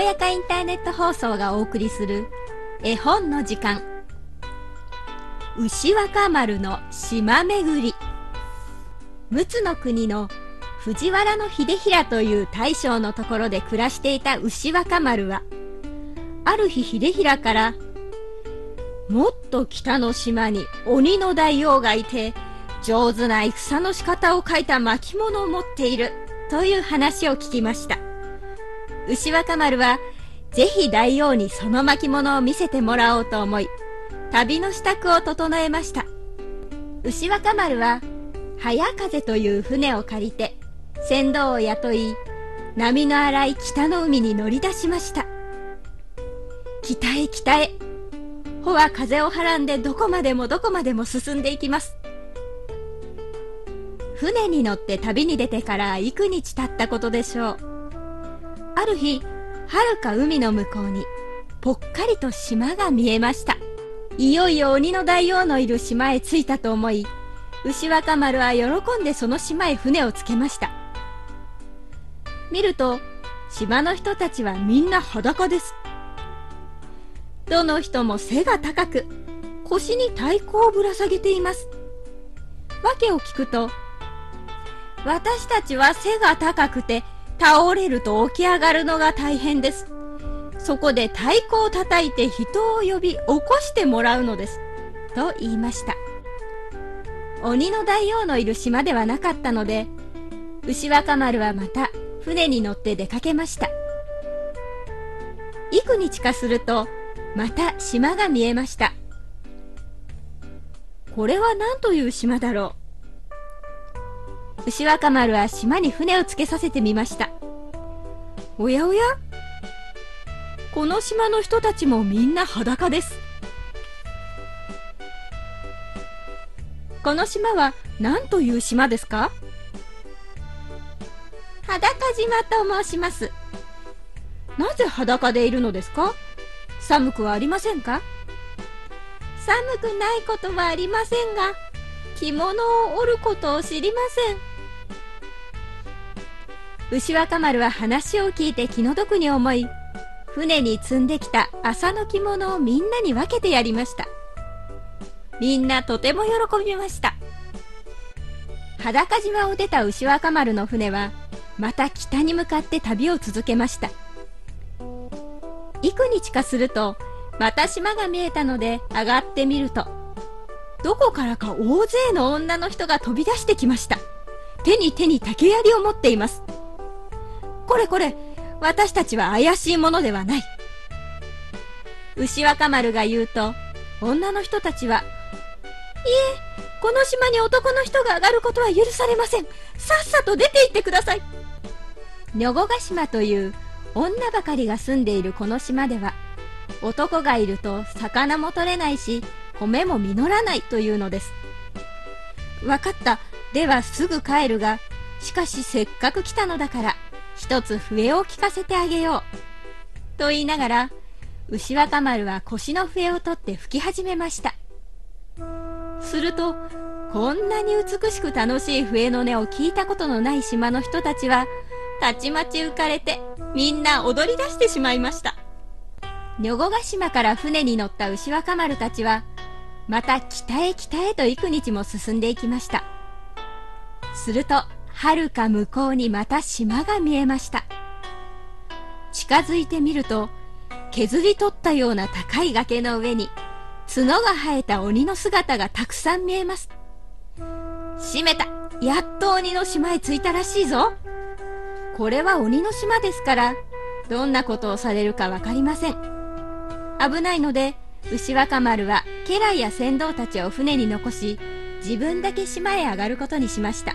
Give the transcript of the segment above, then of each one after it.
おやかインターネット放送がお送りする絵本の時間。牛若丸の島巡り。陸奥の国の藤原秀衡という大将のところで暮らしていた牛若丸はある日秀衡からもっと北の島に鬼の大王がいて上手な戦の仕方を書いた巻物を持っているという話を聞きました。牛若丸はぜひ大王にその巻物を見せてもらおうと思い旅の支度を整えました。牛若丸は早風という船を借りて船頭を雇い波の荒い北の海に乗り出しました。北へ北へ帆は風をはらんでどこまでもどこまでも進んでいきます。船に乗って旅に出てから幾日経ったことでしょう。ある日はるか海の向こうにぽっかりと島が見えました。いよいよ鬼の大王のいる島へ着いたと思い牛若丸は喜んでその島へ船をつけました。見ると島の人たちはみんな裸です。どの人も背が高く腰に太鼓をぶら下げています。訳を聞くと私たちは背が高くて倒れると起き上がるのが大変です。そこで太鼓を叩いて人を呼び起こしてもらうのです。と言いました。鬼の大王のいる島ではなかったので牛若丸はまた船に乗って出かけました。幾日かするとまた島が見えました。これは何という島だろう？牛若丸は島に船をつけさせてみました。おやおやこの島の人たちもみんな裸です。この島は何という島ですか？裸島と申します。なぜ裸でいるのですか？寒くはありませんか？寒くないことはありませんが着物を織ることを知りません牛若丸は話を聞いて気の毒に思い船に積んできた麻の着物をみんなに分けてやりました。みんなとても喜びました。裸島を出た牛若丸の船はまた北に向かって旅を続けました。幾日かするとまた島が見えたので上がってみるとどこからか大勢の女の人が飛び出してきました。手に手に竹槍を持っています。これこれ私たちは怪しいものではない。牛若丸が言うと女の人たちはいえこの島に男の人が上がることは許されません。さっさと出て行ってください。女子ヶ島という女ばかりが住んでいるこの島では男がいると魚も取れないし米も実らないというのです。わかった。ではすぐ帰るがしかしせっかく来たのだから一つ笛を聞かせてあげようと言いながら牛若丸は腰の笛を取って吹き始めました。するとこんなに美しく楽しい笛の音を聞いたことのない島の人たちはたちまち浮かれてみんな踊り出してしまいました。女子ヶ島から船に乗った牛若丸たちはまた北へ北へと幾日も進んでいきました。するとはるか向こうにまた島が見えました。近づいてみると削り取ったような高い崖の上に角が生えた鬼の姿がたくさん見えます。閉めた。やっと鬼の島へ着いたらしいぞ。これは鬼の島ですからどんなことをされるか分かりません。危ないので牛若丸は家来や船頭たちを船に残し自分だけ島へ上がることにしました。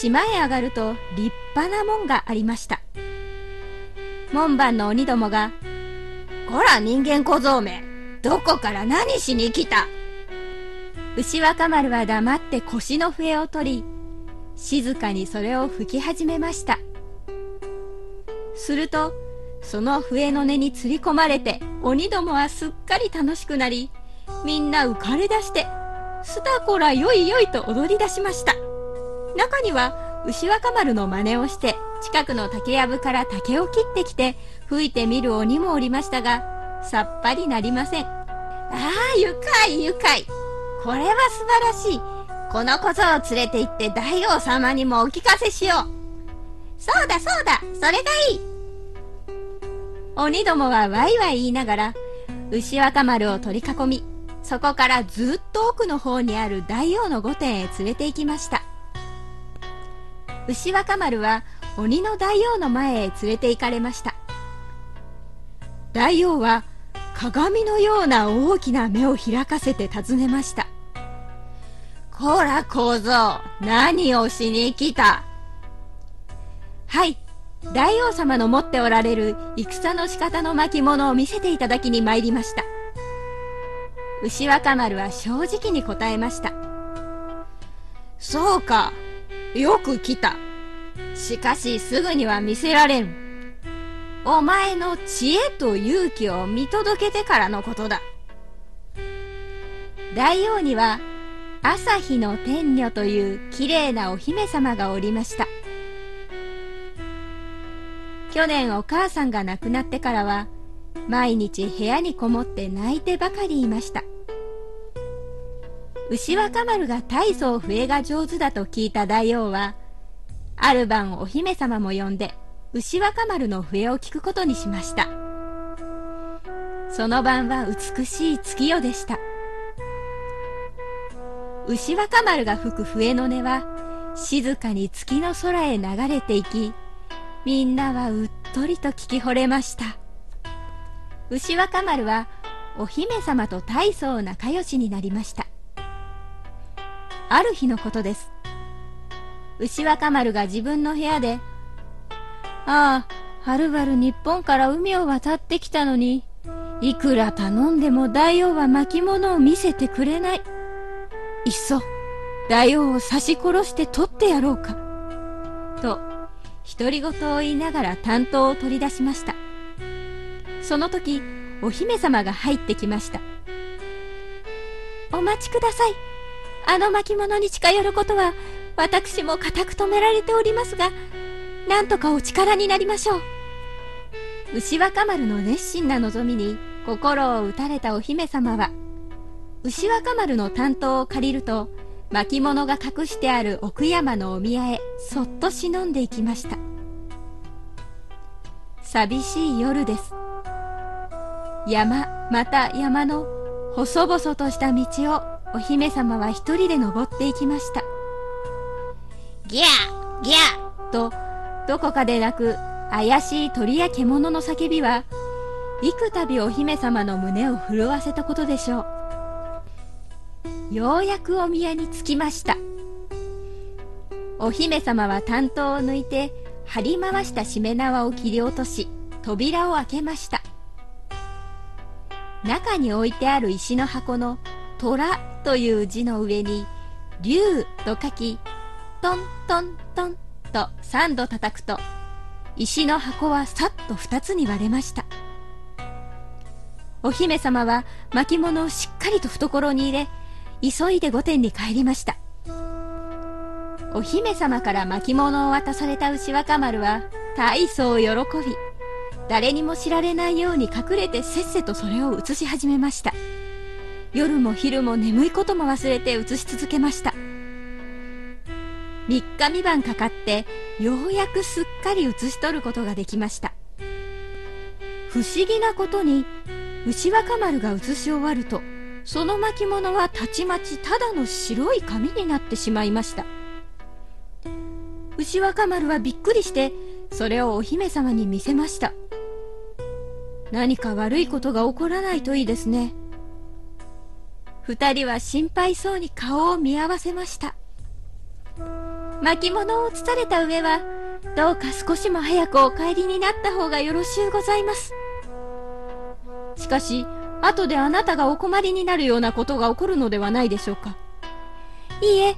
島へ上がると立派な門がありました。門番の鬼どもが「こら人間小僧めどこから何しに来た?」牛若丸は黙って腰の笛を取り静かにそれを吹き始めました。するとその笛の音につり込まれて鬼どもはすっかり楽しくなりみんな浮かれ出して「スタコラよいよい」と踊り出しました。中には牛若丸の真似をして近くの竹やぶから竹を切ってきて吹いてみる鬼もおりましたがさっぱりなりません。ああ愉快愉快。これは素晴らしい。この小僧を連れて行って大王様にもお聞かせしよう。そうだそうだそれがいい。鬼どもはワイワイ言いながら牛若丸を取り囲みそこからずっと奥の方にある大王の御殿へ連れて行きました。牛若丸は鬼の大王の前へ連れて行かれました。大王は鏡のような大きな目を開かせて尋ねました。こら小僧何をしに来た？はい大王様の持っておられる戦の仕方の巻物を見せていただきに参りました。牛若丸は正直に答えました。そうかよく来た。しかしすぐには見せられん。お前の知恵と勇気を見届けてからのことだ。大王には朝日の天女というきれいなお姫様がおりました。去年お母さんが亡くなってからは毎日部屋にこもって泣いてばかりいました。牛若丸が大層笛が上手だと聞いた大王はある晩お姫様も呼んで牛若丸の笛を聞くことにしました。その晩は美しい月夜でした。牛若丸が吹く笛の音は静かに月の空へ流れていきみんなはうっとりと聞き惚れました。牛若丸はお姫様と大層仲良しになりました。ある日のことです。牛若丸が自分の部屋で「ああはるばる日本から海を渡ってきたのにいくら頼んでも大王は巻物を見せてくれない。いっそ大王を刺し殺して取ってやろうか」と独り言を言いながら担当を取り出しました。その時お姫様が入ってきました。お待ちください。あの巻物に近寄ることは私も固く止められておりますがなんとかお力になりましょう。牛若丸の熱心な望みに心を打たれたお姫様は牛若丸の担当を借りると巻物が隠してある奥山のお宮へそっと忍んでいきました。寂しい夜です。山また山の細々とした道をお姫様は一人で登っていきました。ギャーギャー。とどこかで鳴く怪しい鳥や獣の叫びは幾度お姫様の胸を震わせたことでしょう。ようやくお宮に着きました。お姫様は担当を抜いて張り回したしめ縄を切り落とし扉を開けました。中に置いてある石の箱の「虎」という字の上に「竜」と書きトントントンと3度叩くと石の箱はさっと2つに割れました。お姫様は巻物をしっかりと懐に入れ急いで御殿に帰りました。お姫様から巻物を渡された牛若丸は大層喜び誰にも知られないように隠れてせっせとそれを映し始めました。夜も昼も眠いことも忘れて映し続けました。3日3晩かかってようやくすっかり写し取ることができました。不思議なことに牛若丸が写し終わるとその巻物はたちまちただの白い紙になってしまいました。牛若丸はびっくりしてそれをお姫様に見せました。何か悪いことが起こらないといいですね。二人は心配そうに顔を見合わせました。巻物を移された上はどうか少しも早くお帰りになった方がよろしゅうございます。しかし後であなたがお困りになるようなことが起こるのではないでしょうか。いいえ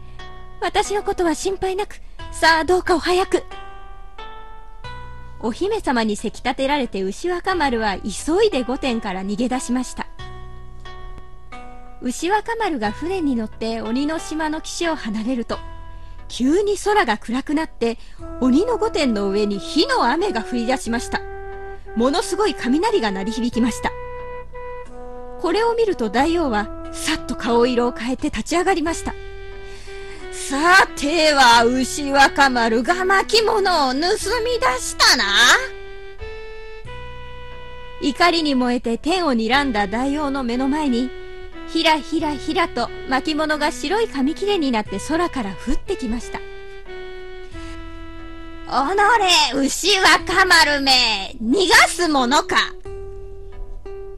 私のことは心配なくさあどうかお早く。お姫様にせき立てられて牛若丸は急いで御殿から逃げ出しました。牛若丸が船に乗って鬼の島の岸を離れると急に空が暗くなって鬼の御殿の上に火の雨が降り出しました。ものすごい雷が鳴り響きました。これを見ると大王はさっと顔色を変えて立ち上がりました。さては牛若丸が巻物を盗み出したな。怒りに燃えて天を睨んだ大王の目の前にひらひらひらと巻物が白い紙切れになって空から降ってきました。おのれ牛若丸め逃がすものか。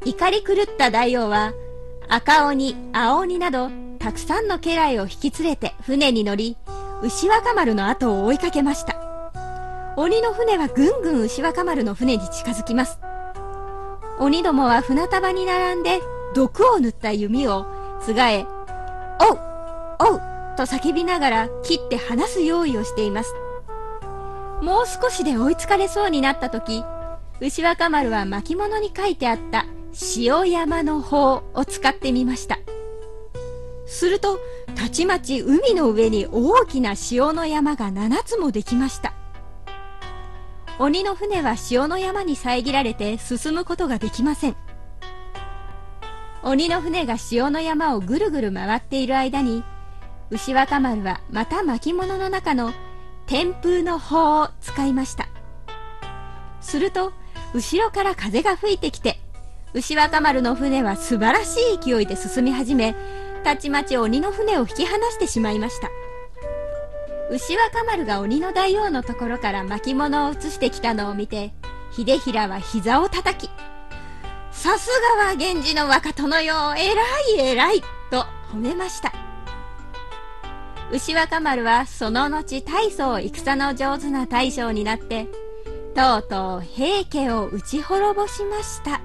怒り狂った大王は赤鬼青鬼などたくさんの家来を引き連れて船に乗り牛若丸の後を追いかけました。鬼の船はぐんぐん牛若丸の船に近づきます。鬼どもは船束に並んで毒を塗った弓をつがえ「おうおう!」と叫びながら切って離す用意をしています。もう少しで追いつかれそうになった時牛若丸は巻物に書いてあった塩山の方を使ってみました。するとたちまち海の上に大きな塩の山が7つもできました。鬼の船は塩の山に遮られて進むことができません。鬼の船が塩の山をぐるぐる回っている間に牛若丸はまた巻物の中の天風の方を使いました。すると後ろから風が吹いてきて牛若丸の船は素晴らしい勢いで進み始めたちまち鬼の船を引き離してしまいました。牛若丸が鬼の大王のところから巻物を移してきたのを見て秀衡は膝を叩きさすがは源氏の若殿よ。偉い偉いと褒めました。牛若丸はその後大層戦の上手な大将になってとうとう平家を打ち滅ぼしました。